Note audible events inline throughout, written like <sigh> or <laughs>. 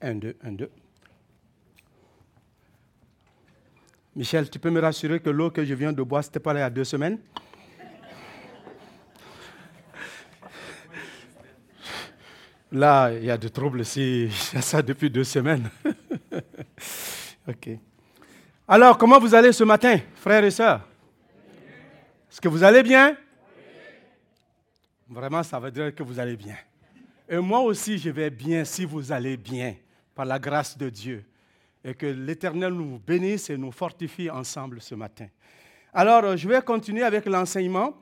1, 2, 1, 2. Michel, tu peux me rassurer que l'eau que je viens de boire, ce n'était pas là il y a deux semaines? Là, il y a des troubles ici. <laughs> Il y a ça depuis deux semaines. <laughs> OK. Alors, comment vous allez ce matin, frères et sœurs? Est-ce que vous allez bien? Vraiment, ça veut dire que vous allez bien. Et moi aussi, je vais bien si vous allez bien, par la grâce de Dieu. Et que l'Éternel nous bénisse et nous fortifie ensemble ce matin. Alors, je vais continuer avec l'enseignement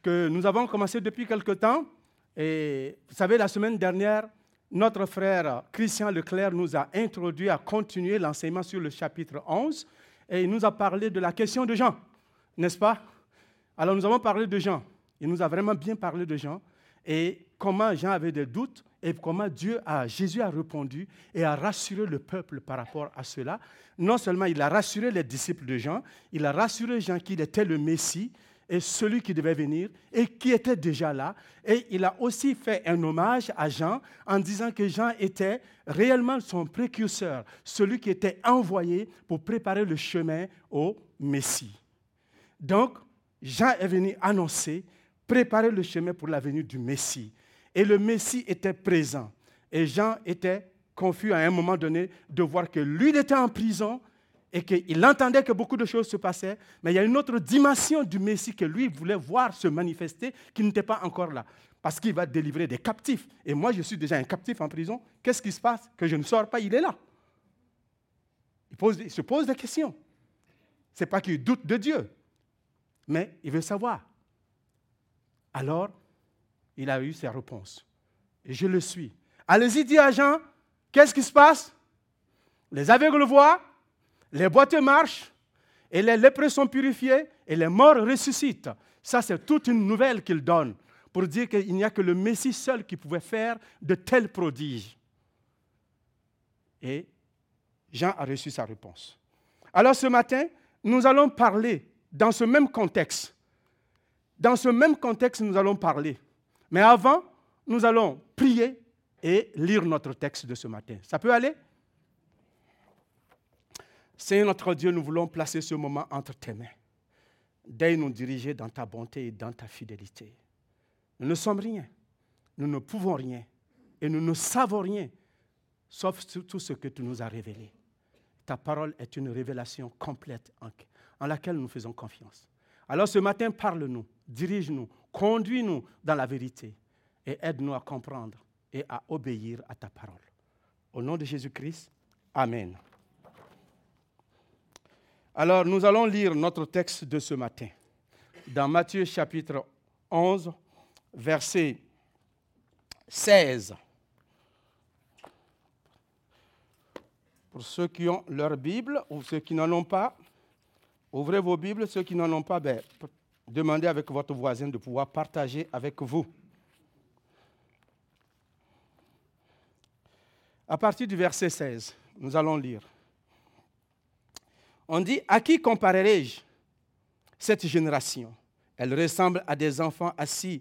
que nous avons commencé depuis quelque temps. Et vous savez, la semaine dernière, notre frère Christian Leclerc nous a introduit à continuer l'enseignement sur le chapitre 11 et il nous a parlé de la question de Jean, n'est-ce pas? Alors nous avons parlé de Jean. Il nous a vraiment bien parlé de Jean et comment Jean avait des doutes et comment Dieu a, Jésus a répondu et a rassuré le peuple par rapport à cela. Non seulement il a rassuré les disciples de Jean, il a rassuré Jean qu'il était le Messie et celui qui devait venir et qui était déjà là. Et il a aussi fait un hommage à Jean en disant que Jean était réellement son précurseur, celui qui était envoyé pour préparer le chemin au Messie. Donc, Jean est venu annoncer, préparer le chemin pour la venue du Messie. Et le Messie était présent. Et Jean était confus à un moment donné de voir que lui, était en prison et qu'il entendait que beaucoup de choses se passaient, mais il y a une autre dimension du Messie que lui voulait voir se manifester qui n'était pas encore là. Parce qu'il va délivrer des captifs. Et moi, je suis déjà un captif en prison. Qu'est-ce qui se passe? Que je ne sors pas, il est là. Il, il se pose des questions. Ce n'est pas qu'il doute de Dieu, mais il veut savoir. Alors, il a eu ses réponses. Et je le suis. Allez-y, dit à Jean, qu'est-ce qui se passe? Les aveugles voient, les boiteux marchent, et les lépreux sont purifiés, et les morts ressuscitent. Ça, c'est toute une nouvelle qu'il donne pour dire qu'il n'y a que le Messie seul qui pouvait faire de tels prodiges. Et Jean a reçu sa réponse. Alors ce matin, nous allons parler dans ce même contexte. Dans ce même contexte, nous allons parler. Mais avant, nous allons prier et lire notre texte de ce matin. Ça peut aller? Seigneur notre Dieu, nous voulons placer ce moment entre tes mains. Dès nous diriger dans ta bonté et dans ta fidélité. Nous ne sommes rien, nous ne pouvons rien et nous ne savons rien, sauf tout ce que tu nous as révélé. Ta parole est une révélation complète en laquelle nous faisons confiance. Alors ce matin, parle-nous, dirige-nous, conduis-nous dans la vérité et aide-nous à comprendre et à obéir à ta parole. Au nom de Jésus-Christ, Amen. Alors nous allons lire notre texte de ce matin dans Matthieu chapitre 11, verset 16. Pour ceux qui ont leur Bible ou ceux qui n'en ont pas, ouvrez vos Bibles. Ceux qui n'en ont pas, ben, demandez avec votre voisin de pouvoir partager avec vous. À partir du verset 16, nous allons lire. On dit, à qui comparerai-je cette génération? Elle ressemble à des enfants assis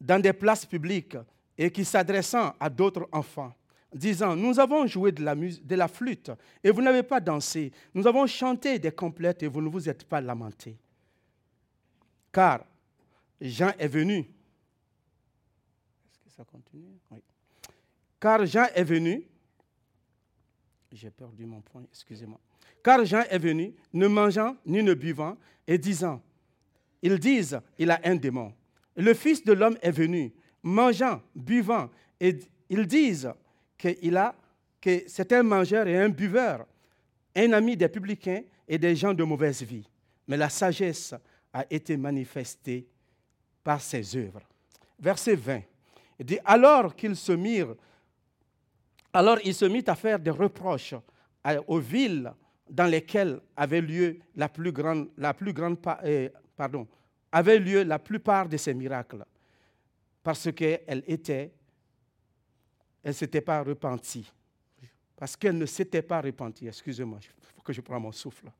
dans des places publiques et qui s'adressant à d'autres enfants, disant, nous avons joué de la, de la flûte et vous n'avez pas dansé, nous avons chanté des complètes et vous ne vous êtes pas lamentés. Car Jean est venu. Est-ce que ça continue? Oui. Car Jean est venu. J'ai perdu mon point, excusez-moi. Car Jean est venu, ne mangeant ni ne buvant, et disant, ils disent, il a un démon. Le Fils de l'homme est venu, mangeant, buvant, et ils disent qu'il a, que c'est un mangeur et un buveur, un ami des publicains et des gens de mauvaise vie. Mais la sagesse a été manifestée par ses œuvres. Verset 20. Il dit, alors qu'ils se mirent, alors il se mit à faire des reproches aux villes dans lesquelles avait lieu la plus grande, la plus grande euh, pardon, avait lieu la plupart de ces miracles, parce qu'elle était, elle s'était pas repentie, parce qu'elle ne s'était pas repentie. Excusez-moi, il faut que je prenne mon souffle.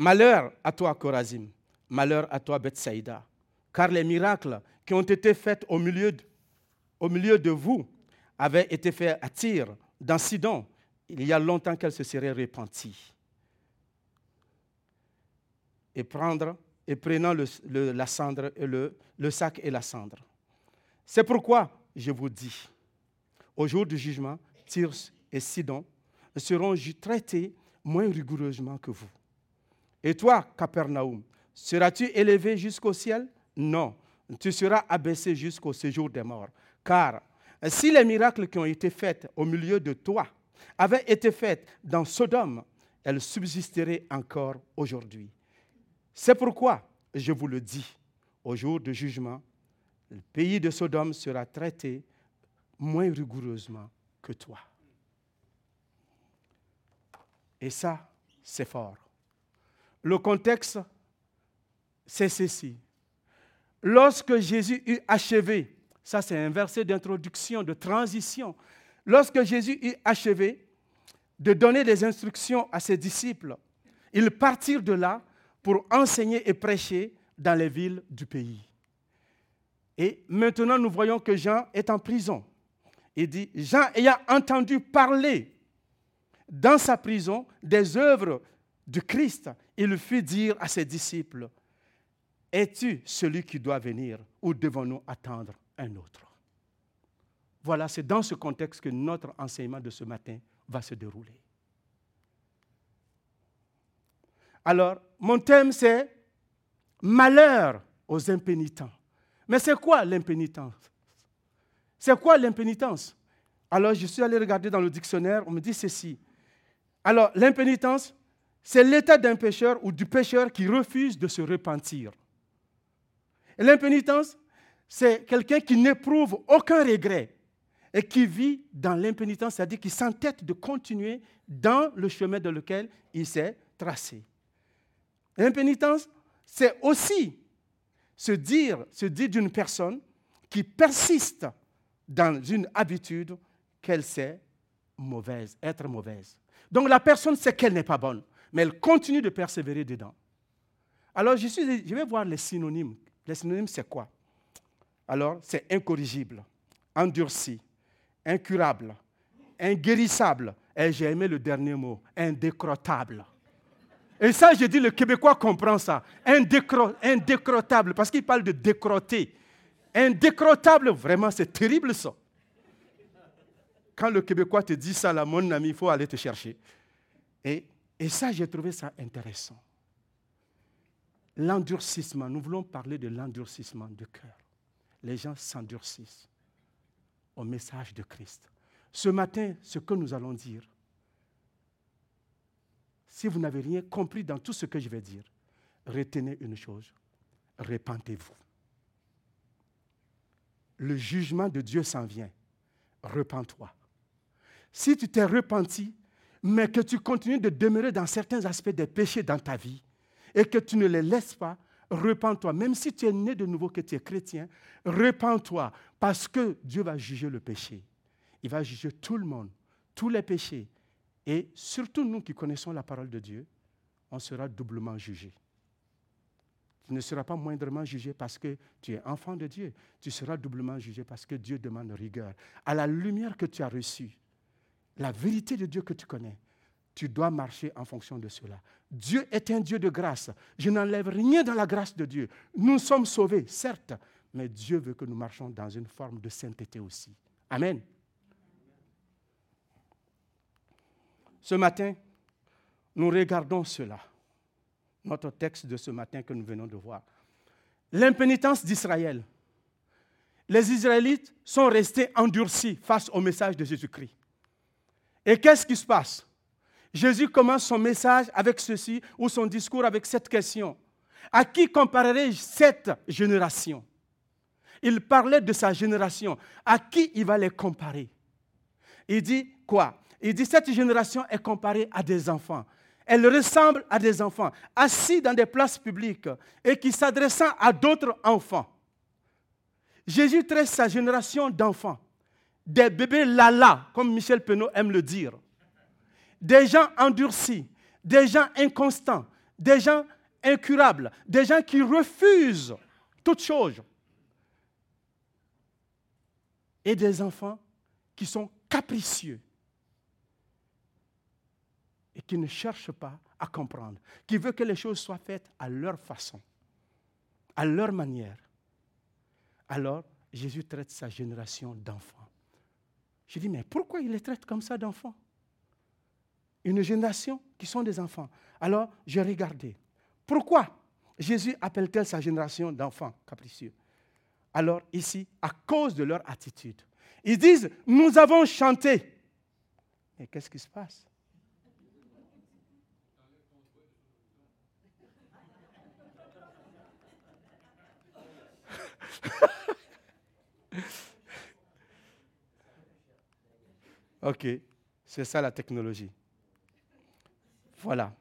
Malheur à toi, Corazim, malheur à toi, Bethsaïda, car les miracles qui ont été faits au milieu de vous avait été fait à Tyr, dans Sidon, il y a longtemps qu'elle se serait repentie. Et prendre et prenant le, le sac et la cendre. C'est pourquoi je vous dis, au jour du jugement, Tyr et Sidon seront traités moins rigoureusement que vous. Et toi, Capernaum, seras-tu élevé jusqu'au ciel? Non, tu seras abaissé jusqu'au séjour des morts. Car si les miracles qui ont été faits au milieu de toi avaient été faits dans Sodome, elles subsisteraient encore aujourd'hui. C'est pourquoi, je vous le dis, au jour du jugement, le pays de Sodome sera traité moins rigoureusement que toi. Et ça, c'est fort. Le contexte, c'est ceci. Lorsque Jésus eut achevé, ça c'est un verset d'introduction, de transition, lorsque Jésus eut achevé de donner des instructions à ses disciples, ils partirent de là pour enseigner et prêcher dans les villes du pays. Et maintenant, nous voyons que Jean est en prison. Il dit, Jean ayant entendu parler dans sa prison des œuvres du Christ, il fit dire à ses disciples, es-tu celui qui doit venir ou devons-nous attendre un autre? Voilà, c'est dans ce contexte que notre enseignement de ce matin va se dérouler. Alors, mon thème, c'est malheur aux impénitents. Mais c'est quoi l'impénitence? C'est quoi l'impénitence? Alors, je suis allé regarder dans le dictionnaire, on me dit ceci. Alors, l'impénitence, c'est l'état d'un pécheur ou du pécheur qui refuse de se repentir. L'impénitence, c'est quelqu'un qui n'éprouve aucun regret et qui vit dans l'impénitence, c'est-à-dire qui s'entête de continuer dans le chemin dans lequel il s'est tracé. L'impénitence, c'est aussi se dire, se dire d'une personne qui persiste dans une habitude qu'elle sait mauvaise, être mauvaise. Donc la personne sait qu'elle n'est pas bonne, mais elle continue de persévérer dedans. Alors je, suis, je vais voir les synonymes. Les synonymes, c'est quoi? Alors, c'est incorrigible, endurci, incurable, inguérissable. Et j'ai aimé le dernier mot, indécrottable. Et ça, j'ai dit, le Québécois comprend ça. indécrottable, parce qu'il parle de décrotter. Indécrottable, vraiment, c'est terrible ça. Quand le Québécois te dit ça, mon ami, il faut aller te chercher. Et, et ça, j'ai trouvé ça intéressant. L'endurcissement, nous voulons parler de l'endurcissement de cœur. Les gens s'endurcissent au message de Christ. Ce matin, ce que nous allons dire, si vous n'avez rien compris dans tout ce que je vais dire, retenez une chose, repentez-vous. Le jugement de Dieu s'en vient. Repends-toi. Si tu t'es repenti, mais que tu continues de demeurer dans certains aspects des péchés dans ta vie, et que tu ne les laisses pas, repends-toi. Même si tu es né de nouveau, que tu es chrétien, repends-toi, parce que Dieu va juger le péché. Il va juger tout le monde, tous les péchés. Et surtout nous qui connaissons la parole de Dieu, on sera doublement jugé. Tu ne seras pas moindrement jugé parce que tu es enfant de Dieu. Tu seras doublement jugé parce que Dieu demande rigueur. À la lumière que tu as reçue, la vérité de Dieu que tu connais, tu dois marcher en fonction de cela. Dieu est un Dieu de grâce. Je n'enlève rien dans la grâce de Dieu. Nous sommes sauvés, certes, mais Dieu veut que nous marchions dans une forme de sainteté aussi. Amen. Ce matin, nous regardons cela, notre texte de ce matin que nous venons de voir. L'impénitence d'Israël. Les Israélites sont restés endurcis face au message de Jésus-Christ. Et qu'est-ce qui se passe? Jésus commence son message avec ceci, ou son discours avec cette question. À qui comparerait cette génération? Il parlait de sa génération. À qui il va les comparer? Il dit quoi? Il dit cette génération est comparée à des enfants. Elle ressemble à des enfants assis dans des places publiques et qui s'adressant à d'autres enfants. Jésus traite sa génération d'enfants des bébés lala, comme Michel Penaud aime le dire, des gens endurcis, des gens inconstants, des gens incurables, des gens qui refusent toute chose. et des enfants qui sont capricieux et qui ne cherchent pas à comprendre, qui veulent que les choses soient faites à leur façon, à leur manière. Alors, Jésus traite sa génération d'enfants. Je dis, mais pourquoi il les traite comme ça d'enfants? Une génération qui sont des enfants. Alors, j'ai regardé. Pourquoi Jésus appelle-t-elle sa génération d'enfants capricieux? Alors, ici, à cause de leur attitude. Ils disent, nous avons chanté. Mais qu'est-ce qui se passe? <laughs> ok, c'est ça la technologie. Voilà.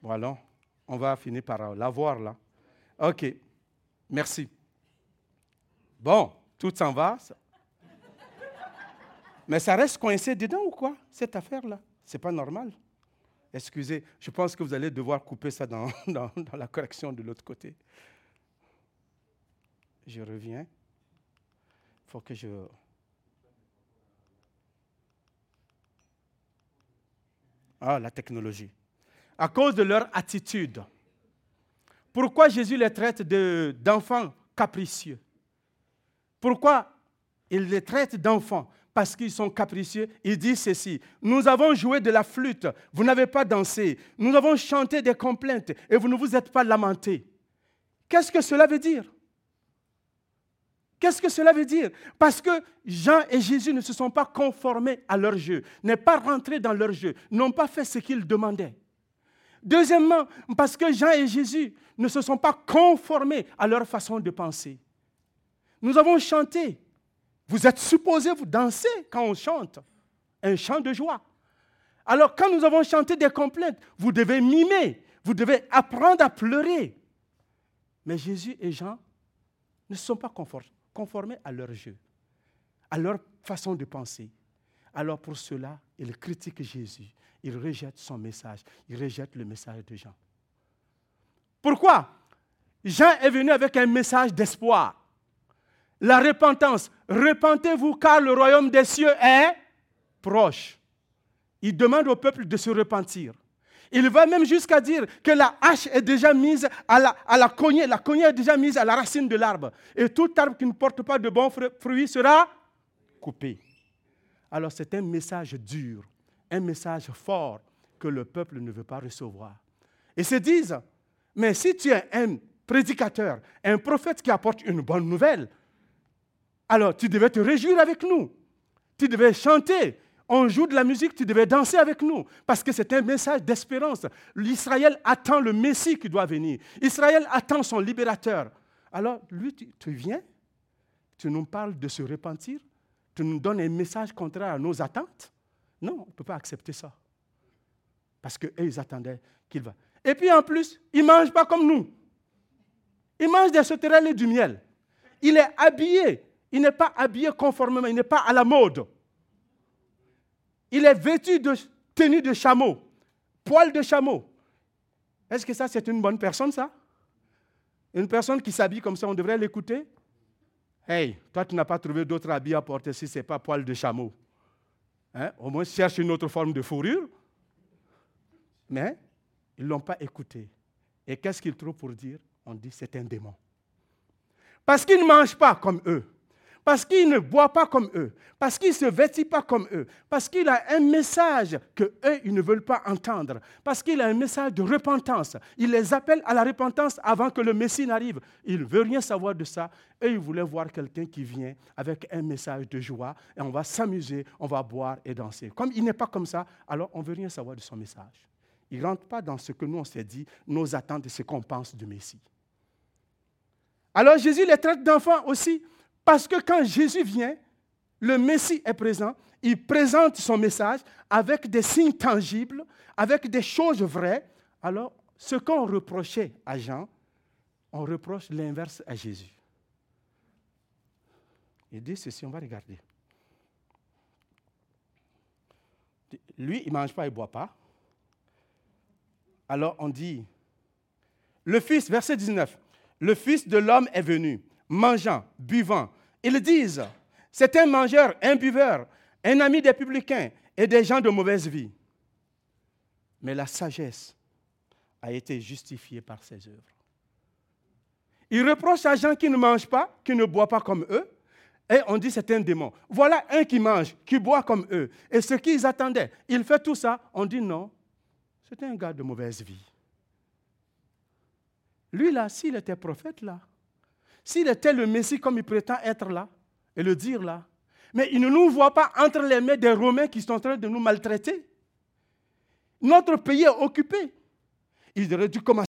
Voilà, on va finir par la voir là. Ok, merci. Bon, tout s'en va. Mais ça reste coincé dedans ou quoi, cette affaire-là? C'est pas normal. Excusez, je pense que vous allez devoir couper ça dans, <laughs> dans la correction de l'autre côté. Je reviens. Il faut que je... Ah, la technologie. À cause de leur attitude. Pourquoi Jésus les traite d'enfants capricieux? Pourquoi il les traite d'enfants? Parce qu'ils sont capricieux. Il dit ceci, nous avons joué de la flûte, vous n'avez pas dansé. Nous avons chanté des complaintes et vous ne vous êtes pas lamenté. Qu'est-ce que cela veut dire? Qu'est-ce que cela veut dire? Parce que Jean et Jésus ne se sont pas conformés à leur jeu, n'est pas rentrés dans leur jeu, n'ont pas fait ce qu'ils demandaient. Deuxièmement, parce que Jean et Jésus ne se sont pas conformés à leur façon de penser. Nous avons chanté. Vous êtes supposés vous danser quand on chante, un chant de joie. Alors quand nous avons chanté des complaintes, vous devez mimer, vous devez apprendre à pleurer. Mais Jésus et Jean ne sont pas conformés conformés à leur jeu, à leur façon de penser. Alors pour cela, ils critiquent Jésus, ils rejettent son message, ils rejettent le message de Jean. Pourquoi Jean est venu avec un message d'espoir. La repentance. Repentez-vous car le royaume des cieux est proche. Il demande au peuple de se repentir. Il va même jusqu'à dire que la hache est déjà mise à la, à la cognée. La cognée est déjà mise à la racine de l'arbre. Et tout arbre qui ne porte pas de bons fruits sera coupé. Alors c'est un message dur, un message fort que le peuple ne veut pas recevoir. Et se disent, mais si tu es un prédicateur, un prophète qui apporte une bonne nouvelle, alors tu devais te réjouir avec nous. Tu devais chanter, on joue de la musique, tu devais danser avec nous, parce que c'est un message d'espérance. L'Israël attend le Messie qui doit venir. Israël attend son libérateur. Alors, lui, tu, viens, tu nous parles de se repentir, tu nous donnes un message contraire à nos attentes. Non, on ne peut pas accepter ça. Parce qu'eux, ils attendaient qu'il va. Et puis en plus, il ne mange pas comme nous. Il mange des sauterelles et du miel. Il est habillé. Il n'est pas habillé conformément, il n'est pas à la mode. Il est vêtu de tenue de chameau, poil de chameau. Est-ce que ça, c'est une bonne personne, ça? Une personne qui s'habille comme ça, on devrait l'écouter? Hey, toi, tu n'as pas trouvé d'autres habits à porter si ce n'est pas poil de chameau. Hein? Au moins, cherche une autre forme de fourrure. Mais ils ne l'ont pas écouté. Et qu'est-ce qu'ils trouvent pour dire? On dit c'est un démon. Parce qu'ils ne mangent pas comme eux parce qu'il ne boit pas comme eux, parce qu'il ne se vêtit pas comme eux, parce qu'il a un message que eux, ils ne veulent pas entendre, parce qu'il a un message de repentance. Il les appelle à la repentance avant que le Messie n'arrive. Il ne veut rien savoir de ça. Eux, ils voulaient voir quelqu'un qui vient avec un message de joie et on va s'amuser, on va boire et danser. Comme il n'est pas comme ça, alors on ne veut rien savoir de son message. Il ne rentre pas dans ce que nous, on s'est dit, nos attentes et ce qu'on pense du Messie. Alors Jésus les traite d'enfants aussi. Parce que quand Jésus vient, le Messie est présent, il présente son message avec des signes tangibles, avec des choses vraies. Alors, ce qu'on reprochait à Jean, on reproche l'inverse à Jésus. Il dit ceci, on va regarder. Lui, il ne mange pas, il ne boit pas. Alors on dit, le Fils, verset 19, le Fils de l'homme est venu mangeant, buvant. Ils disent, c'est un mangeur, un buveur, un ami des publicains et des gens de mauvaise vie. Mais la sagesse a été justifiée par ses œuvres. Il reproche à gens qui ne mangent pas, qui ne boivent pas comme eux, et on dit c'est un démon. Voilà un qui mange, qui boit comme eux. Et ce qu'ils attendaient, il fait tout ça, on dit non, c'est un gars de mauvaise vie. Lui là, s'il était prophète là, s'il était le Messie comme il prétend être là, et le dire là, mais il ne nous voit pas entre les mains des Romains qui sont en train de nous maltraiter. Notre pays est occupé. Il aurait dû commencer.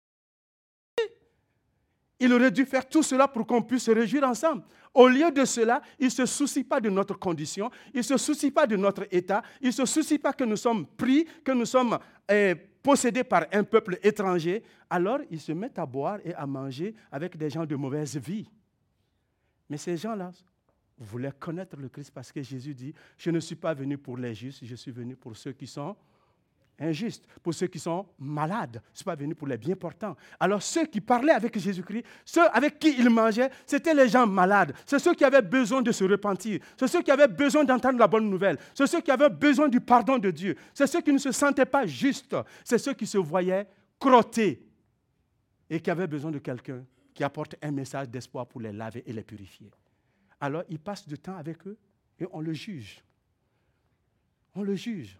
Il aurait dû faire tout cela pour qu'on puisse se réjouir ensemble. Au lieu de cela, il ne se soucie pas de notre condition, il ne se soucie pas de notre état, il ne se soucie pas que nous sommes pris, que nous sommes eh, possédés par un peuple étranger. Alors, il se met à boire et à manger avec des gens de mauvaise vie. Mais ces gens-là voulaient connaître le Christ parce que Jésus dit, je ne suis pas venu pour les justes, je suis venu pour ceux qui sont injuste, pour ceux qui sont malades. Je ne suis pas venu pour les bien portants. Alors ceux qui parlaient avec Jésus-Christ, ceux avec qui il mangeait, c'était les gens malades. C'est ceux qui avaient besoin de se repentir. C'est ceux qui avaient besoin d'entendre la bonne nouvelle. C'est ceux qui avaient besoin du pardon de Dieu. C'est ceux qui ne se sentaient pas justes. C'est ceux qui se voyaient crottés et qui avaient besoin de quelqu'un qui apporte un message d'espoir pour les laver et les purifier. Alors il passe du temps avec eux et on le juge. On le juge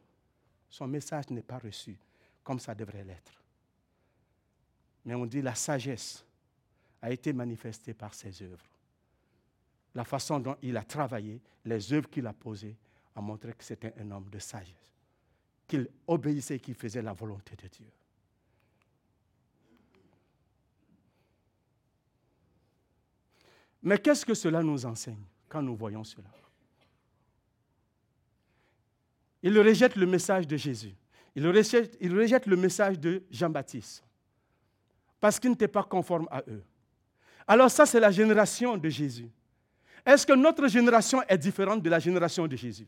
son message n'est pas reçu comme ça devrait l'être. Mais on dit la sagesse a été manifestée par ses œuvres. La façon dont il a travaillé, les œuvres qu'il a posées, a montré que c'était un homme de sagesse, qu'il obéissait, qu'il faisait la volonté de Dieu. Mais qu'est-ce que cela nous enseigne quand nous voyons cela? Il rejette le message de Jésus. Il rejette, le message de Jean-Baptiste. Parce qu'il n'était pas conforme à eux. Alors ça, c'est la génération de Jésus. Est-ce que notre génération est différente de la génération de Jésus?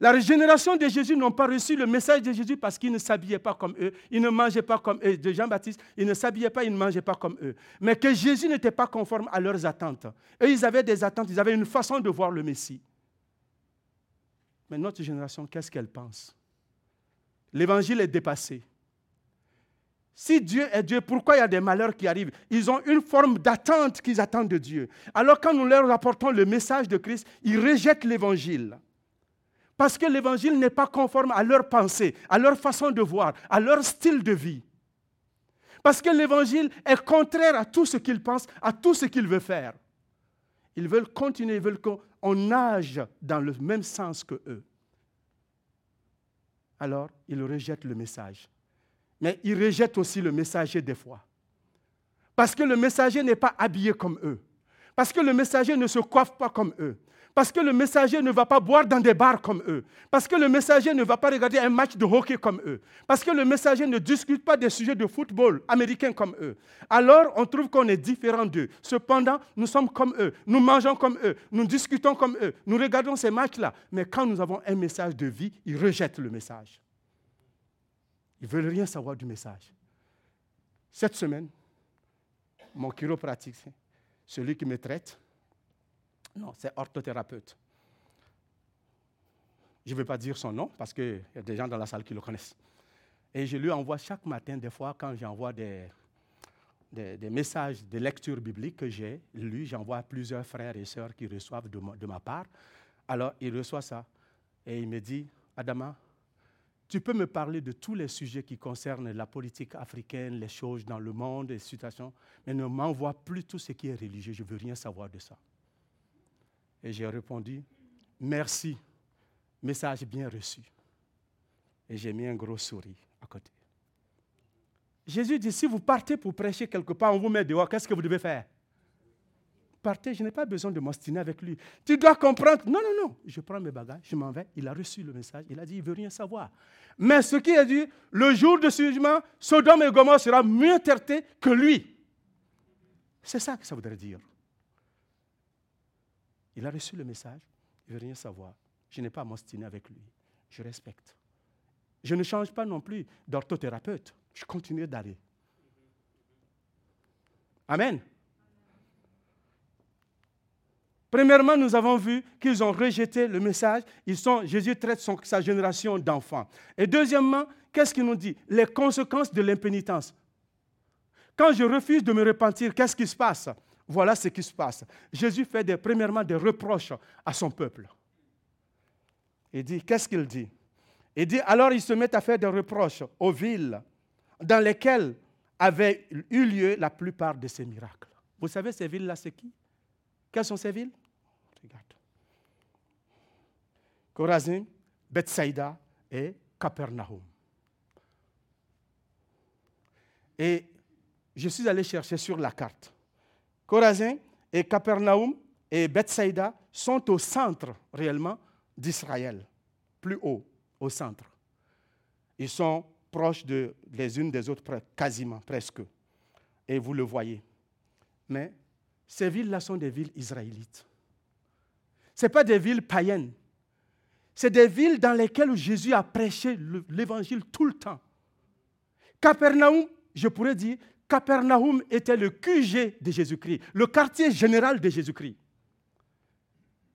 La génération de Jésus n'ont pas reçu le message de Jésus parce qu'ils ne s'habillaient pas comme eux, ils ne mangeaient pas comme eux. De Jean-Baptiste, ils ne s'habillaient pas, ils ne mangeaient pas comme eux. Mais que Jésus n'était pas conforme à leurs attentes. Eux, ils avaient des attentes, ils avaient une façon de voir le Messie. Mais notre génération, qu'est-ce qu'elle pense? L'évangile est dépassé. Si Dieu est Dieu, pourquoi il y a des malheurs qui arrivent? Ils ont une forme d'attente qu'ils attendent de Dieu. Alors quand nous leur apportons le message de Christ, ils rejettent l'évangile. Parce que l'évangile n'est pas conforme à leur pensée, à leur façon de voir, à leur style de vie. Parce que l'évangile est contraire à tout ce qu'ils pensent, à tout ce qu'ils veulent faire. Ils veulent continuer, ils veulent qu'on nage dans le même sens que eux. Alors, ils rejettent le message. Mais ils rejettent aussi le messager des fois. Parce que le messager n'est pas habillé comme eux. Parce que le messager ne se coiffe pas comme eux. Parce que le messager ne va pas boire dans des bars comme eux. Parce que le messager ne va pas regarder un match de hockey comme eux. Parce que le messager ne discute pas des sujets de football américain comme eux. Alors, on trouve qu'on est différent d'eux. Cependant, nous sommes comme eux. Nous mangeons comme eux. Nous discutons comme eux. Nous regardons ces matchs-là. Mais quand nous avons un message de vie, ils rejettent le message. Ils ne veulent rien savoir du message. Cette semaine, mon chiropratique, celui qui me traite, non, c'est orthothérapeute. Je ne vais pas dire son nom parce qu'il y a des gens dans la salle qui le connaissent. Et je lui envoie chaque matin, des fois, quand j'envoie des, des, messages de lecture biblique que j'ai lui, j'envoie plusieurs frères et sœurs qui reçoivent de de ma, part. Alors, il reçoit ça et il me dit, Adama, tu peux me parler de tous les sujets qui concernent la politique africaine, les choses dans le monde, les situations, mais ne m'envoie plus tout ce qui est religieux, je ne veux rien savoir de ça. Et j'ai répondu, merci, message bien reçu. Et j'ai mis un gros sourire à côté. Jésus dit, si vous partez pour prêcher quelque part, on vous met dehors, qu'est-ce que vous devez faire? Partez, je n'ai pas besoin de m'ostiner avec lui. Tu dois comprendre. Non, non, non. Je prends mes bagages, je m'en vais. Il a reçu le message. Il a dit, il ne veut rien savoir. Mais ce qui a dit, le jour ce jugement, Sodome et Gomorrhe sera mieux traité que lui. C'est ça que ça voudrait dire. Il a reçu le message, il ne veut rien savoir. Je n'ai pas à m'ostiner avec lui. Je respecte. Je ne change pas non plus d'orthothérapeute. Je continue d'aller. Amen. Premièrement, nous avons vu qu'ils ont rejeté le message. Ils sont, Jésus traite sa génération d'enfants. Et deuxièmement, qu'est-ce qu'il nous dit? Les conséquences de l'impénitence. Quand je refuse de me repentir, qu'est-ce qui se passe? Voilà ce qui se passe. Jésus fait premièrement des reproches à son peuple. Il dit, qu'est-ce qu'il dit? Il dit, alors ils se mettent à faire des reproches aux villes dans lesquelles avaient eu lieu la plupart de ces miracles. Vous savez, ces villes-là, c'est qui? Quelles sont ces villes? Regarde. Corazin, Bethsaida et Capernaum. Et je suis allé chercher sur la carte. Corazin et Capernaum et Bethsaida sont au centre réellement d'Israël, plus haut, au centre. Ils sont proches les unes des autres, quasiment, presque. Et vous le voyez. Mais ces villes-là sont des villes israélites. Ce pas des villes païennes. C'est des villes dans lesquelles Jésus a prêché l'évangile tout le temps. Capernaum, je pourrais dire, Capernaum était le QG de Jésus-Christ, le quartier général de Jésus-Christ.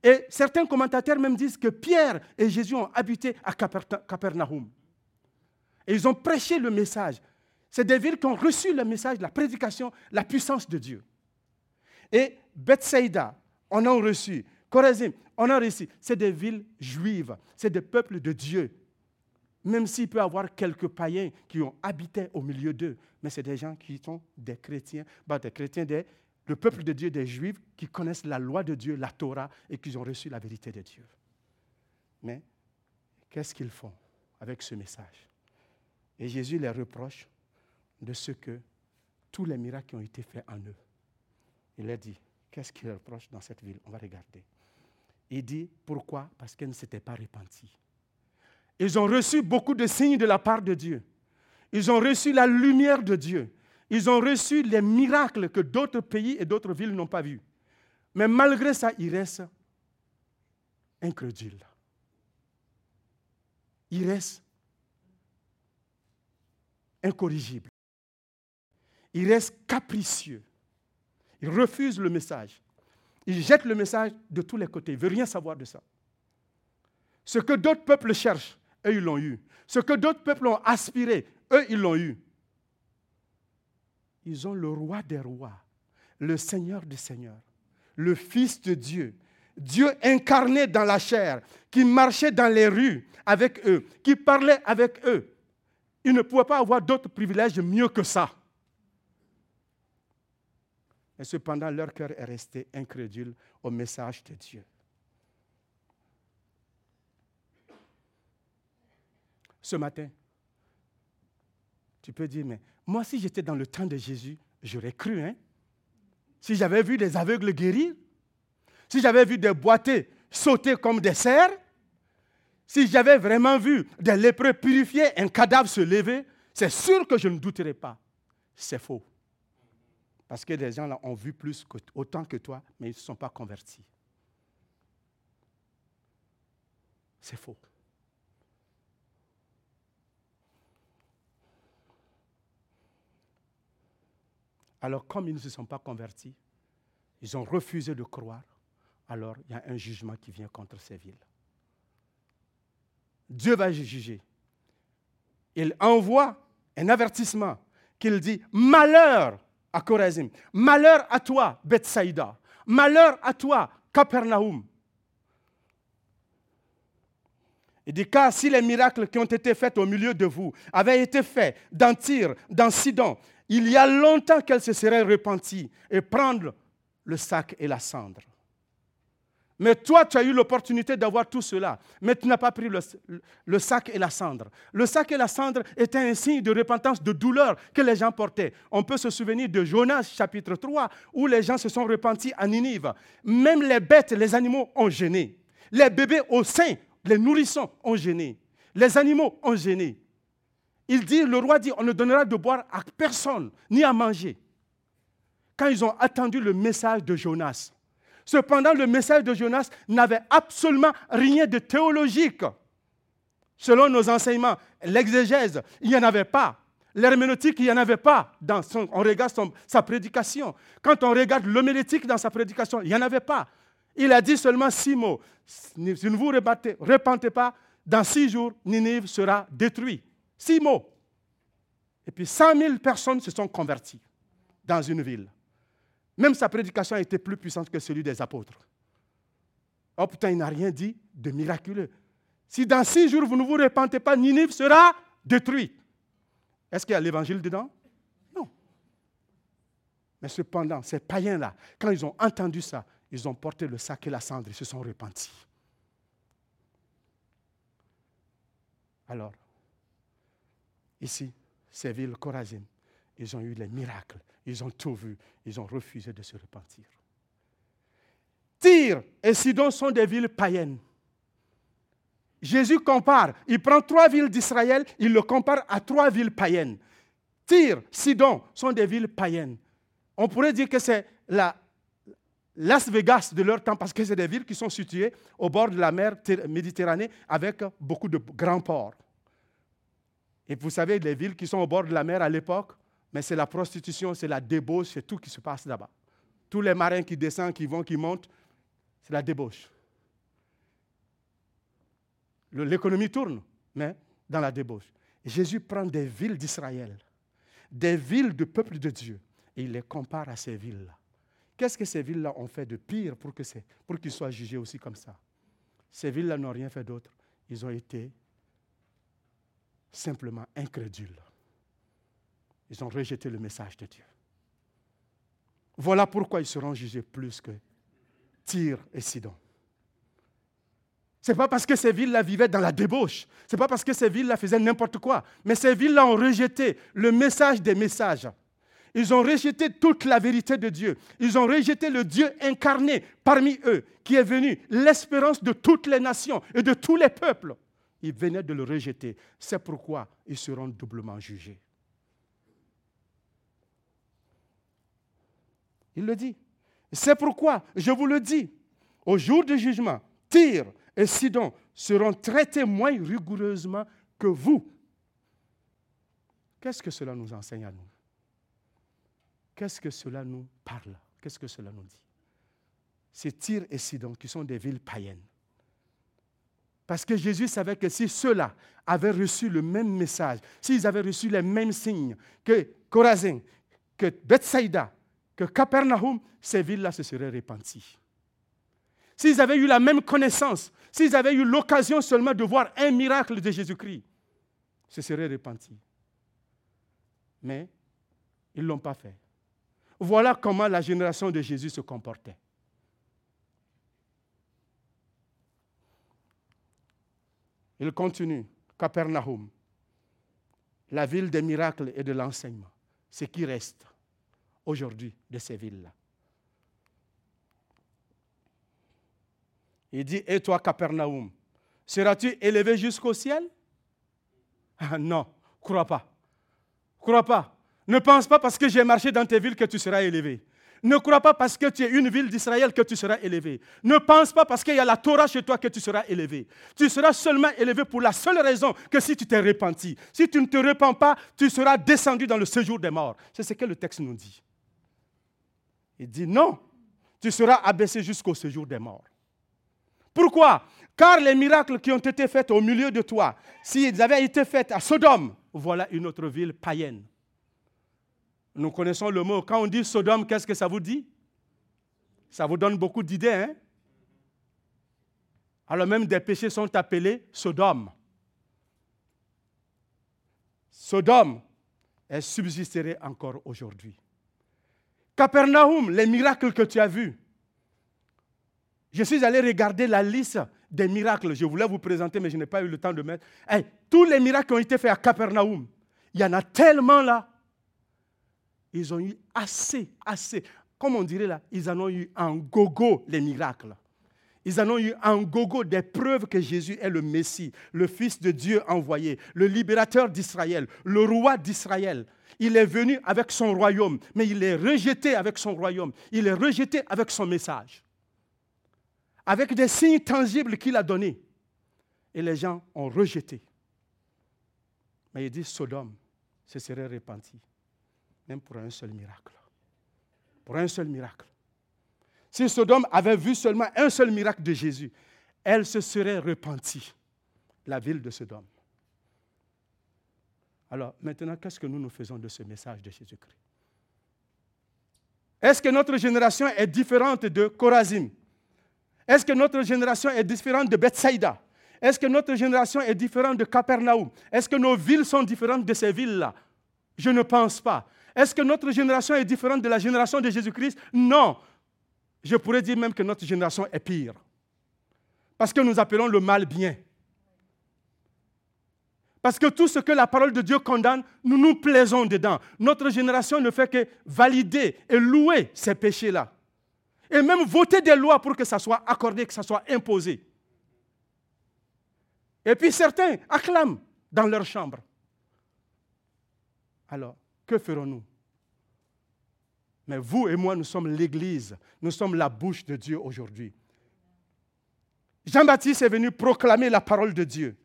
Et certains commentateurs même disent que Pierre et Jésus ont habité à Capernaum. Et ils ont prêché le message. C'est des villes qui ont reçu le message, la prédication, la puissance de Dieu. Et Bethsaida, on a reçu. Chorazim, on a reçu. C'est des villes juives, c'est des peuples de Dieu. Même s'il peut y avoir quelques païens qui ont habité au milieu d'eux, mais c'est des gens qui sont des chrétiens, bah, des chrétiens, des, le peuple de Dieu, des juifs qui connaissent la loi de Dieu, la Torah, et qui ont reçu la vérité de Dieu. Mais qu'est-ce qu'ils font avec ce message? Et Jésus les reproche de ce que tous les miracles qui ont été faits en eux. Il a dit, qu'est-ce qu'il reproche dans cette ville? On va regarder. Il dit, pourquoi? Parce qu'elles ne s'étaient pas repenties. Ils ont reçu beaucoup de signes de la part de Dieu. Ils ont reçu la lumière de Dieu. Ils ont reçu les miracles que d'autres pays et d'autres villes n'ont pas vus. Mais malgré ça, ils restent incrédules. Ils restent incorrigible. Il reste capricieux. Il refuse le message. Il jette le message de tous les côtés. Il ne veut rien savoir de ça. Ce que d'autres peuples cherchent, eux, ils l'ont eu. Ce que d'autres peuples ont aspiré, eux, ils l'ont eu. Ils ont le roi des rois, le Seigneur des seigneurs, le Fils de Dieu, Dieu incarné dans la chair, qui marchait dans les rues avec eux, qui parlait avec eux, ils ne pouvaient pas avoir d'autres privilèges mieux que ça. Et cependant, leur cœur est resté incrédule au message de Dieu. Ce matin, tu peux dire, mais moi, si j'étais dans le temps de Jésus, j'aurais cru, hein? Si j'avais vu des aveugles guérir, si j'avais vu des boités sauter comme des cerfs, si j'avais vraiment vu des lépreux purifiés, un cadavre se lever, c'est sûr que je ne douterais pas. C'est faux. Parce que des gens là ont vu plus autant que toi, mais ils ne se sont pas convertis. C'est faux. Alors, comme ils ne se sont pas convertis, ils ont refusé de croire, alors il y a un jugement qui vient contre ces villes. Dieu va juger. Il envoie un avertissement qu'il dit Malheur à Chorazim, malheur à toi, Bethsaïda, malheur à toi, Capernaum. Il dit Car si les miracles qui ont été faits au milieu de vous avaient été faits dans Tyr, dans Sidon, il y a longtemps qu'elles se seraient repenties et prendre le sac et la cendre. Mais toi, tu as eu l'opportunité d'avoir tout cela, mais tu n'as pas pris le, sac et la cendre. Le sac et la cendre étaient un signe de repentance, de douleur que les gens portaient. On peut se souvenir de Jonas chapitre 3, où les gens se sont repentis à Ninive. Même les bêtes, les animaux ont gêné. Les bébés au sein, les nourrissons ont gêné. Les animaux ont gêné. Il dit, le roi dit, on ne donnera de boire à personne, ni à manger. Quand ils ont attendu le message de Jonas, Cependant, le message de Jonas n'avait absolument rien de théologique. Selon nos enseignements, l'exégèse, il n'y en avait pas. L'herméneutique, il n'y en avait pas. Dans son, on regarde sa prédication. Quand on regarde l'homélétique dans sa prédication, il n'y en avait pas. Il a dit seulement six mots. Si ne vous repentez, repentez pas, dans six jours, Ninive sera détruit. Six mots. Et puis 100 000 personnes se sont converties dans une ville. Même sa prédication a été plus puissante que celui des apôtres. Oh putain, il n'a rien dit de miraculeux. Si dans six jours vous ne vous repentez pas, Ninive sera détruite. Est-ce qu'il y a l'évangile dedans? Non. Mais cependant, ces païens-là, quand ils ont entendu ça, ils ont porté le sac et la cendre, ils se sont repentis. Alors, ici, ces villes corazines, ils ont eu les miracles, ils ont tout vu, ils ont refusé de se repentir. Tyr et Sidon sont des villes païennes. Jésus compare, il prend trois villes d'Israël, il le compare à trois villes païennes. Tyr, Sidon sont des villes païennes. On pourrait dire que c'est la Las Vegas de leur temps, parce que c'est des villes qui sont situées au bord de la mer Méditerranée avec beaucoup de grands ports. Et vous savez, les villes qui sont au bord de la mer à l'époque, mais c'est la prostitution, c'est la débauche, c'est tout qui se passe là-bas. Tous les marins qui descendent, qui vont, qui montent, c'est la débauche. L'économie tourne, mais dans la débauche. Jésus prend des villes d'Israël, des villes du peuple de Dieu, et il les compare à ces villes-là. Qu'est-ce que ces villes-là ont fait de pire pour qu'ils soient jugés aussi comme ça? Ces villes-là n'ont rien fait d'autre. Ils ont été simplement incrédules. Ils ont rejeté le message de Dieu. Voilà pourquoi ils seront jugés plus que Tyr et Sidon. Ce n'est pas parce que ces villes-là vivaient dans la débauche. Ce n'est pas parce que ces villes-là faisaient n'importe quoi. Mais ces villes-là ont rejeté le message des messages. Ils ont rejeté toute la vérité de Dieu. Ils ont rejeté le Dieu incarné parmi eux, qui est venu, l'espérance de toutes les nations et de tous les peuples. Ils venaient de le rejeter. C'est pourquoi ils seront doublement jugés. Il le dit. C'est pourquoi, je vous le dis, au jour du jugement, Tyr et Sidon seront traités moins rigoureusement que vous. Qu'est-ce que cela nous enseigne à nous? Qu'est-ce que cela nous parle? Qu'est-ce que cela nous dit? C'est Tyr et Sidon qui sont des villes païennes. Parce que Jésus savait que si ceux-là avaient reçu le même message, s'ils avaient reçu les mêmes signes que Corazin, que Bethsaïda, que Capernaum, ces villes-là se seraient repenties. S'ils avaient eu la même connaissance, s'ils avaient eu l'occasion seulement de voir un miracle de Jésus-Christ, se seraient repentis. Mais ils ne l'ont pas fait. Voilà comment la génération de Jésus se comportait. Il continue, Capernaum, la ville des miracles et de l'enseignement, ce qui reste aujourd'hui de ces villes-là. Il dit, et toi, Capernaum, seras-tu élevé jusqu'au ciel? Ah, Non, crois pas. Crois pas. Ne pense pas parce que j'ai marché dans tes villes que tu seras élevé. Ne crois pas parce que tu es une ville d'Israël que tu seras élevé. Ne pense pas parce qu'il y a la Torah chez toi que tu seras élevé. Tu seras seulement élevé pour la seule raison que si tu t'es repenti. Si tu ne te repens pas, tu seras descendu dans le séjour des morts. C'est ce que le texte nous dit. Il dit non, tu seras abaissé jusqu'au séjour des morts. Pourquoi? Car les miracles qui ont été faits au milieu de toi, s'ils avaient été faits à Sodome, voilà une autre ville païenne. Nous connaissons le mot. Quand on dit Sodome, qu'est-ce que ça vous dit? Ça vous donne beaucoup d'idées, hein? Alors même des péchés sont appelés Sodome. Sodome, elle subsisterait encore aujourd'hui. Capernaum, les miracles que tu as vus. Je suis allé regarder la liste des miracles. Je voulais vous présenter, mais je n'ai pas eu le temps de mettre. tous les miracles qui ont été faits à Capernaum, il y en a tellement là. Ils ont eu assez, assez. Comme on dirait là, ils en ont eu un gogo, les miracles. Ils en ont eu un gogo des preuves que Jésus est le Messie, le Fils de Dieu envoyé, le libérateur d'Israël, le roi d'Israël. Il est venu avec son royaume, mais il est rejeté avec son royaume. Il est rejeté avec son message. Avec des signes tangibles qu'il a donnés. Et les gens ont rejeté. Mais il dit Sodome se serait repenti, même pour un seul miracle. Pour un seul miracle. si Sodome avait vu seulement un seul miracle de Jésus, elle se serait repentie, la ville de Sodome. Alors maintenant, qu'est-ce que nous nous faisons de ce message de Jésus-Christ? Est-ce que notre génération est différente de Corazim Est-ce que notre génération est différente de Bethsaïda? Est-ce que notre génération est différente de Capernaum? Est-ce que nos villes sont différentes de ces villes-là? Je ne pense pas. Est-ce que notre génération est différente de la génération de Jésus-Christ? Non. Je pourrais dire même que notre génération est pire. Parce que nous appelons le mal bien. Parce que tout ce que la parole de Dieu condamne, nous nous plaisons dedans. Notre génération ne fait que valider et louer ces péchés-là. Et même voter des lois pour que ça soit accordé, que ça soit imposé. Et puis certains acclament dans leur chambre. Alors, que ferons-nous? Mais vous et moi, nous sommes l'Église, nous sommes la bouche de Dieu aujourd'hui. Jean-Baptiste est venu proclamer la parole de Dieu.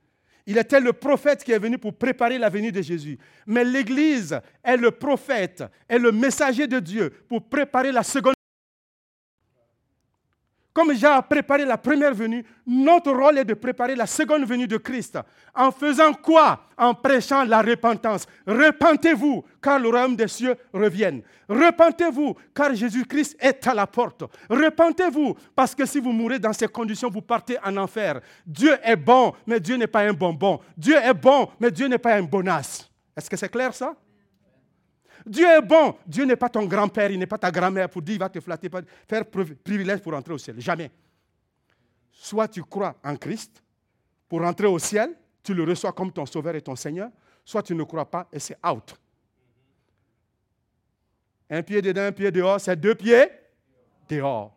Il était le prophète qui est venu pour préparer la venue de Jésus. Mais l'Église est le prophète, est le messager de Dieu pour préparer la seconde comme Jean a préparé la première venue, notre rôle est de préparer la seconde venue de Christ. En faisant quoi? En prêchant la repentance. Repentez-vous, car le royaume des cieux revienne. Repentez-vous, car Jésus-Christ est à la porte. Repentez-vous, parce que si vous mourrez dans ces conditions, vous partez en enfer. Dieu est bon, mais Dieu n'est pas un bonbon. Dieu est bon, mais Dieu n'est pas un bonasse. Est-ce que c'est clair ça? Dieu est bon. Dieu n'est pas ton grand-père, il n'est pas ta grand-mère pour dire il va te flatter, faire privilège pour entrer au ciel. Jamais. Soit tu crois en Christ pour entrer au ciel, tu le reçois comme ton sauveur et ton Seigneur, soit tu ne crois pas et c'est out. Un pied dedans, un pied dehors, c'est deux pieds dehors.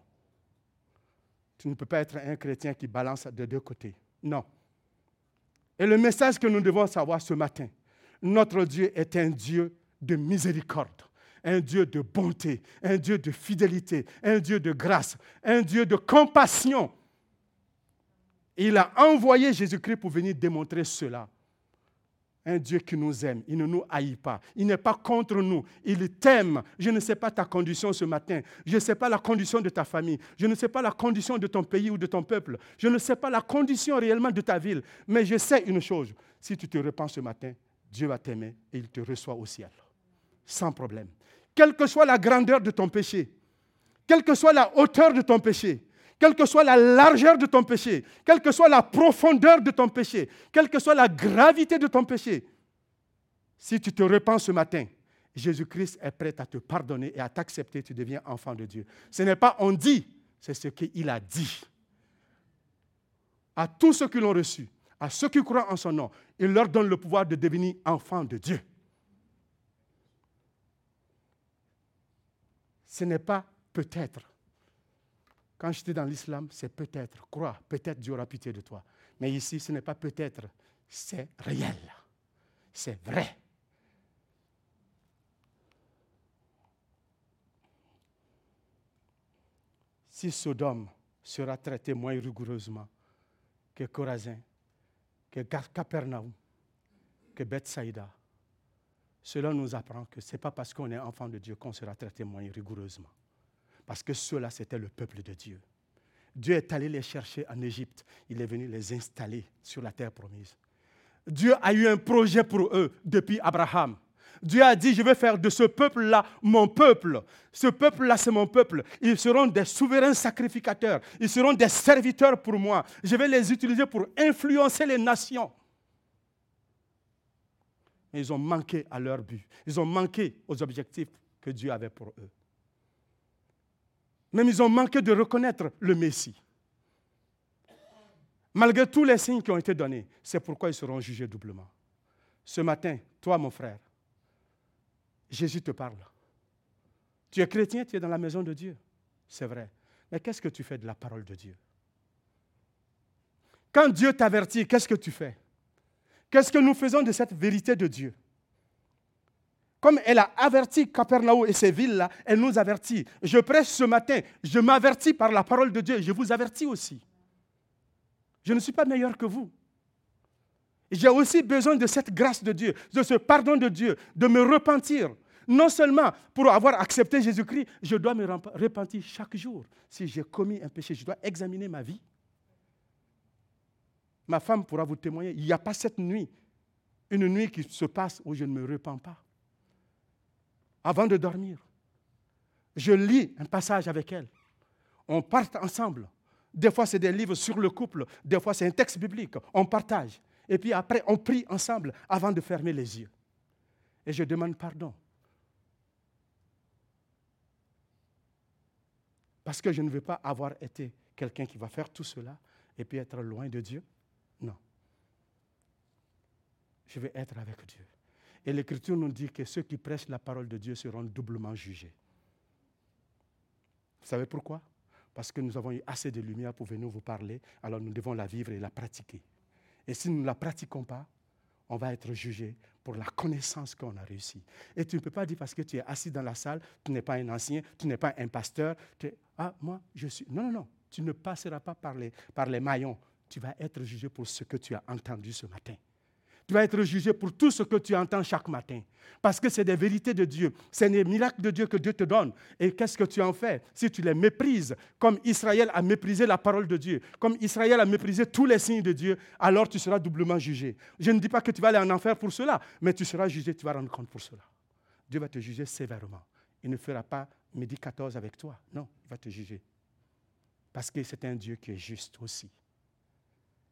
Tu ne peux pas être un chrétien qui balance de deux côtés. Non. Et le message que nous devons savoir ce matin, notre Dieu est un Dieu de miséricorde, un Dieu de bonté, un Dieu de fidélité, un Dieu de grâce, un Dieu de compassion. Il a envoyé Jésus-Christ pour venir démontrer cela. Un Dieu qui nous aime, il ne nous haït pas, il n'est pas contre nous, il t'aime. Je ne sais pas ta condition ce matin, je ne sais pas la condition de ta famille, je ne sais pas la condition de ton pays ou de ton peuple, je ne sais pas la condition réellement de ta ville, mais je sais une chose, si tu te repens ce matin, Dieu va t'aimer et il te reçoit au ciel sans problème. Quelle que soit la grandeur de ton péché, quelle que soit la hauteur de ton péché, quelle que soit la largeur de ton péché, quelle que soit la profondeur de ton péché, quelle que soit la gravité de ton péché, si tu te repens ce matin, Jésus-Christ est prêt à te pardonner et à t'accepter, tu deviens enfant de Dieu. Ce n'est pas on dit, c'est ce qu'il a dit. À tous ceux qui l'ont reçu, à ceux qui croient en son nom, il leur donne le pouvoir de devenir enfants de Dieu. Ce n'est pas peut-être. Quand j'étais dans l'islam, c'est peut-être. Crois, peut-être Dieu aura pitié de toi. Mais ici, ce n'est pas peut-être, c'est réel. C'est vrai. Si Sodome sera traité moins rigoureusement que Corazin, que Capernaum, que Bethsaïda, cela nous apprend que ce n'est pas parce qu'on est enfant de Dieu qu'on sera traité moins rigoureusement. Parce que cela, c'était le peuple de Dieu. Dieu est allé les chercher en Égypte. Il est venu les installer sur la terre promise. Dieu a eu un projet pour eux depuis Abraham. Dieu a dit, je vais faire de ce peuple-là mon peuple. Ce peuple-là, c'est mon peuple. Ils seront des souverains sacrificateurs. Ils seront des serviteurs pour moi. Je vais les utiliser pour influencer les nations mais ils ont manqué à leur but. Ils ont manqué aux objectifs que Dieu avait pour eux. Même ils ont manqué de reconnaître le Messie. Malgré tous les signes qui ont été donnés, c'est pourquoi ils seront jugés doublement. Ce matin, toi mon frère, Jésus te parle. Tu es chrétien, tu es dans la maison de Dieu. C'est vrai. Mais qu'est-ce que tu fais de la parole de Dieu? Quand Dieu t'avertit, qu'est-ce que tu fais? Qu'est-ce que nous faisons de cette vérité de Dieu? Comme elle a averti Capernaum et ces villes-là, elle nous avertit. Je prêche ce matin, je m'avertis par la parole de Dieu je vous avertis aussi. Je ne suis pas meilleur que vous. J'ai aussi besoin de cette grâce de Dieu, de ce pardon de Dieu, de me repentir. Non seulement pour avoir accepté Jésus-Christ, je dois me repentir chaque jour. Si j'ai commis un péché, je dois examiner ma vie. Ma femme pourra vous témoigner, il n'y a pas cette nuit, une nuit qui se passe où je ne me repens pas. Avant de dormir, je lis un passage avec elle. On part ensemble. Des fois, c'est des livres sur le couple. Des fois, c'est un texte biblique. On partage. Et puis après, on prie ensemble avant de fermer les yeux. Et je demande pardon. Parce que je ne veux pas avoir été quelqu'un qui va faire tout cela et puis être loin de Dieu. Non. Je vais être avec Dieu. Et l'Écriture nous dit que ceux qui prêchent la parole de Dieu seront doublement jugés. Vous savez pourquoi? Parce que nous avons eu assez de lumière pour venir vous parler, alors nous devons la vivre et la pratiquer. Et si nous ne la pratiquons pas, on va être jugé pour la connaissance qu'on a réussi. Et tu ne peux pas dire parce que tu es assis dans la salle, tu n'es pas un ancien, tu n'es pas un pasteur, tu ah, moi, je suis... Non, non, non, tu ne passeras pas par les, par les maillons. Tu vas être jugé pour ce que tu as entendu ce matin. Tu vas être jugé pour tout ce que tu entends chaque matin. Parce que c'est des vérités de Dieu. C'est des miracles de Dieu que Dieu te donne. Et qu'est-ce que tu en fais Si tu les méprises, comme Israël a méprisé la parole de Dieu, comme Israël a méprisé tous les signes de Dieu, alors tu seras doublement jugé. Je ne dis pas que tu vas aller en enfer pour cela, mais tu seras jugé, tu vas rendre compte pour cela. Dieu va te juger sévèrement. Il ne fera pas midi 14 avec toi. Non, il va te juger. Parce que c'est un Dieu qui est juste aussi.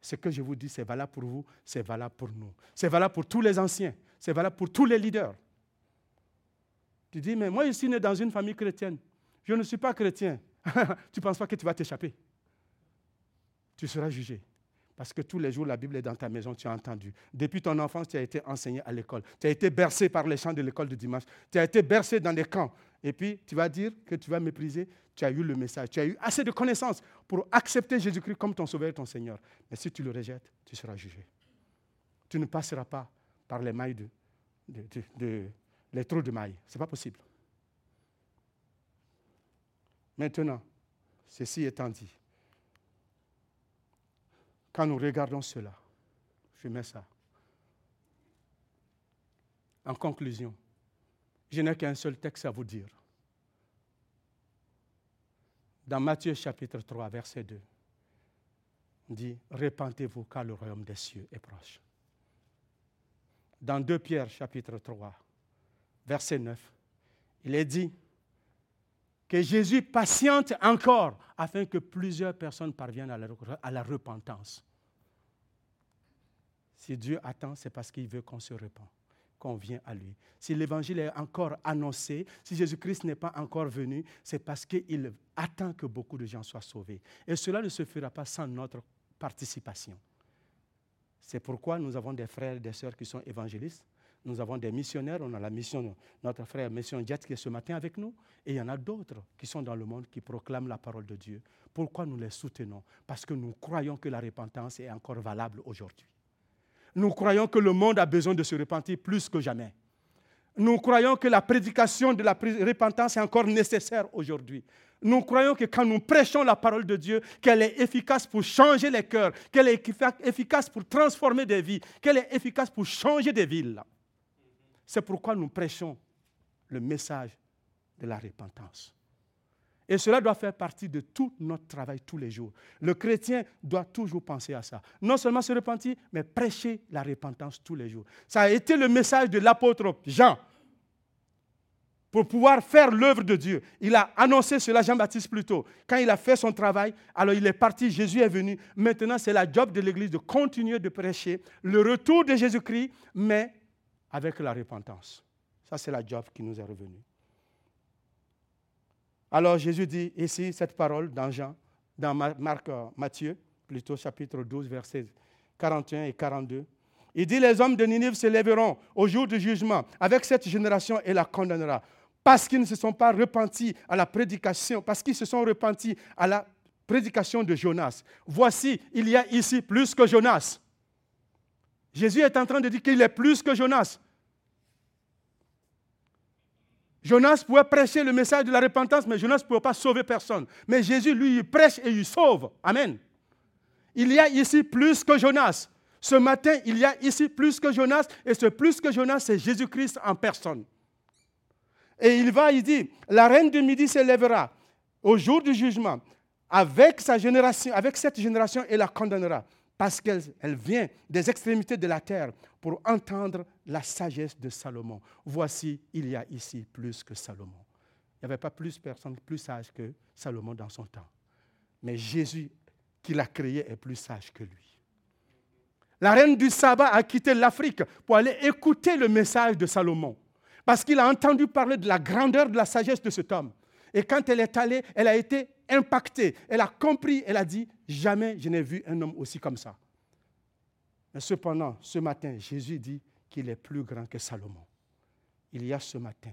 Ce que je vous dis, c'est valable pour vous, c'est valable pour nous. C'est valable pour tous les anciens, c'est valable pour tous les leaders. Tu dis, mais moi, je suis né dans une famille chrétienne. Je ne suis pas chrétien. <laughs> tu ne penses pas que tu vas t'échapper? Tu seras jugé. Parce que tous les jours, la Bible est dans ta maison, tu as entendu. Depuis ton enfance, tu as été enseigné à l'école. Tu as été bercé par les chants de l'école de dimanche. Tu as été bercé dans les camps. Et puis, tu vas dire que tu vas mépriser tu as eu le message, tu as eu assez de connaissances pour accepter Jésus-Christ comme ton sauveur et ton Seigneur. Mais si tu le rejettes, tu seras jugé. Tu ne passeras pas par les mailles de, les trous de mailles. Ce n'est pas possible. Maintenant, ceci étant dit, quand nous regardons cela, je mets ça. En conclusion, je n'ai qu'un seul texte à vous dire dans Matthieu chapitre 3, verset 2, on dit, Répentez-vous car le royaume des cieux est proche. Dans 2 Pierre chapitre 3, verset 9, il est dit que Jésus patiente encore afin que plusieurs personnes parviennent à la, repentance. Si Dieu attend, c'est parce qu'il veut qu'on se repente qu'on vient à lui. Si l'évangile est encore annoncé, si Jésus-Christ n'est pas encore venu, c'est parce qu'il attend que beaucoup de gens soient sauvés. Et cela ne se fera pas sans notre participation. C'est pourquoi nous avons des frères et des sœurs qui sont évangélistes. Nous avons des missionnaires. On a la mission, notre frère Mission Jet qui est ce matin avec nous. Et il y en a d'autres qui sont dans le monde qui proclament la parole de Dieu. Pourquoi nous les soutenons? Parce que nous croyons que la repentance est encore valable aujourd'hui. Nous croyons que le monde a besoin de se repentir plus que jamais. Nous croyons que la prédication de la repentance est encore nécessaire aujourd'hui. Nous croyons que quand nous prêchons la parole de Dieu, qu'elle est efficace pour changer les cœurs, qu'elle est efficace pour transformer des vies, qu'elle est efficace pour changer des villes. C'est pourquoi nous prêchons le message de la repentance. Et cela doit faire partie de tout notre travail tous les jours. Le chrétien doit toujours penser à ça. Non seulement se repentir, mais prêcher la repentance tous les jours. Ça a été le message de l'apôtre Jean pour pouvoir faire l'œuvre de Dieu. Il a annoncé cela, Jean-Baptiste plutôt. Quand il a fait son travail, alors il est parti, Jésus est venu. Maintenant, c'est la job de l'Église de continuer de prêcher le retour de Jésus-Christ, mais avec la repentance. Ça, c'est la job qui nous est revenue. Alors Jésus dit ici cette parole dans Jean, dans Marc, euh, Matthieu, plutôt chapitre 12, versets 41 et 42. Il dit, les hommes de Ninive se lèveront au jour du jugement avec cette génération et la condamnera. Parce qu'ils ne se sont pas repentis à la prédication, parce qu'ils se sont repentis à la prédication de Jonas. Voici, il y a ici plus que Jonas. Jésus est en train de dire qu'il est plus que Jonas. Jonas pouvait prêcher le message de la repentance, mais Jonas ne pouvait pas sauver personne. Mais Jésus, lui, il prêche et il sauve. Amen. Il y a ici plus que Jonas. Ce matin, il y a ici plus que Jonas, et ce plus que Jonas, c'est Jésus-Christ en personne. Et il va, il dit, la reine du midi s'élèvera au jour du jugement avec sa génération, avec cette génération et la condamnera parce qu'elle elle vient des extrémités de la terre pour entendre la sagesse de Salomon. Voici, il y a ici plus que Salomon. Il n'y avait pas plus personne plus sage que Salomon dans son temps. Mais Jésus, qui l'a créé, est plus sage que lui. La reine du sabbat a quitté l'Afrique pour aller écouter le message de Salomon. Parce qu'il a entendu parler de la grandeur de la sagesse de cet homme. Et quand elle est allée, elle a été impactée. Elle a compris, elle a dit, jamais je n'ai vu un homme aussi comme ça. Mais cependant, ce matin, Jésus dit qu'il est plus grand que Salomon. Il y a ce matin,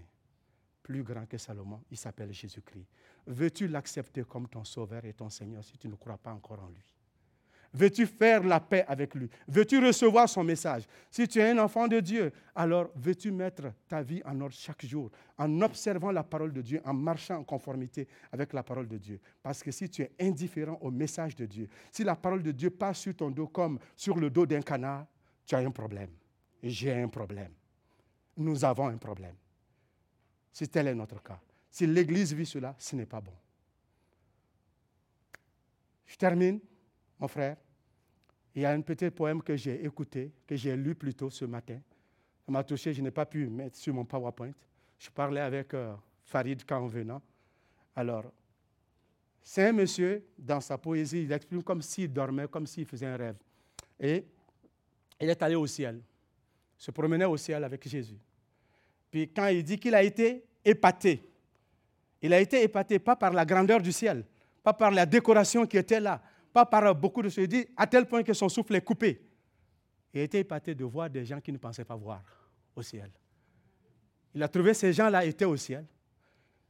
plus grand que Salomon, il s'appelle Jésus-Christ. Veux-tu l'accepter comme ton sauveur et ton Seigneur si tu ne crois pas encore en lui? Veux-tu faire la paix avec lui? Veux-tu recevoir son message? Si tu es un enfant de Dieu, alors veux-tu mettre ta vie en ordre chaque jour, en observant la parole de Dieu, en marchant en conformité avec la parole de Dieu? Parce que si tu es indifférent au message de Dieu, si la parole de Dieu passe sur ton dos comme sur le dos d'un canard, tu as un problème. J'ai un problème. Nous avons un problème. Si tel est notre cas. Si l'Église vit cela, ce n'est pas bon. Je termine mon frère, il y a un petit poème que j'ai écouté, que j'ai lu plus tôt ce matin. Ça m'a touché, je n'ai pas pu mettre sur mon PowerPoint. Je parlais avec euh, Farid quand en venant. Alors, c'est un monsieur, dans sa poésie, il exprime comme s'il dormait, comme s'il faisait un rêve. Et il est allé au ciel, se promenait au ciel avec Jésus. Puis quand il dit qu'il a été épaté, il a été épaté pas par la grandeur du ciel, pas par la décoration qui était là, pas par beaucoup de choses. Il dit à tel point que son souffle est coupé. Il a été épaté de voir des gens qui ne pensaient pas voir au ciel. Il a trouvé ces gens-là étaient au ciel.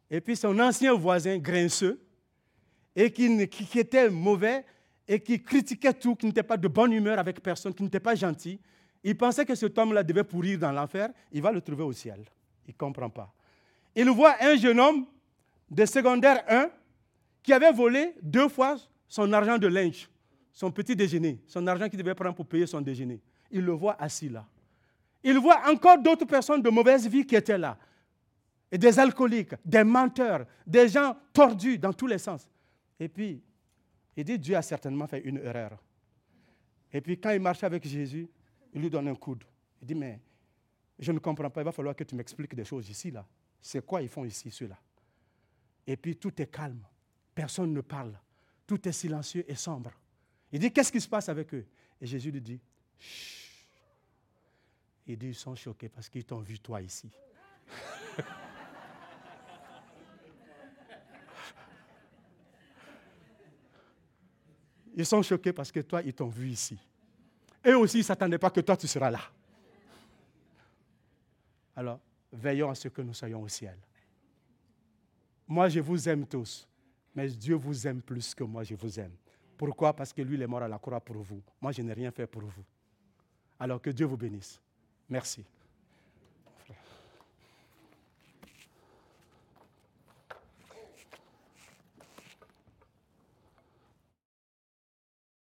Et puis son ancien voisin grinçeux, et qui, qui, était mauvais, et qui critiquait tout, qui n'était pas de bonne humeur avec personne, qui n'était pas gentil, il pensait que cet homme-là devait pourrir dans l'enfer, il va le trouver au ciel. Il ne comprend pas. Il voit un jeune homme de secondaire 1 qui avait volé deux fois son argent de linge, son petit déjeuner, son argent qu'il devait prendre pour payer son déjeuner. Il le voit assis là. Il voit encore d'autres personnes de mauvaise vie qui étaient là. Et des alcooliques, des menteurs, des gens tordus dans tous les sens. Et puis, il dit, Dieu a certainement fait une erreur. Et puis, quand il marche avec Jésus, il lui donne un coude. Il dit, mais je ne comprends pas, il va falloir que tu m'expliques des choses ici, là. C'est quoi ils font ici, ceux-là? Et puis, tout est calme. Personne ne parle. Tout est silencieux et sombre. Il dit, qu'est-ce qui se passe avec eux? Et Jésus lui dit, Chut. Il dit, ils sont choqués parce qu'ils t'ont vu toi ici. <laughs> ils sont choqués parce que toi, ils t'ont vu ici. Eux aussi, ne s'attendaient pas que toi, tu seras là. Alors, veillons à ce que nous soyons au ciel. Moi, je vous aime tous. Mais Dieu vous aime plus que moi, je vous aime. Pourquoi? Parce que lui, il est mort à la croix pour vous. Moi, je n'ai rien fait pour vous. Alors que Dieu vous bénisse. Merci.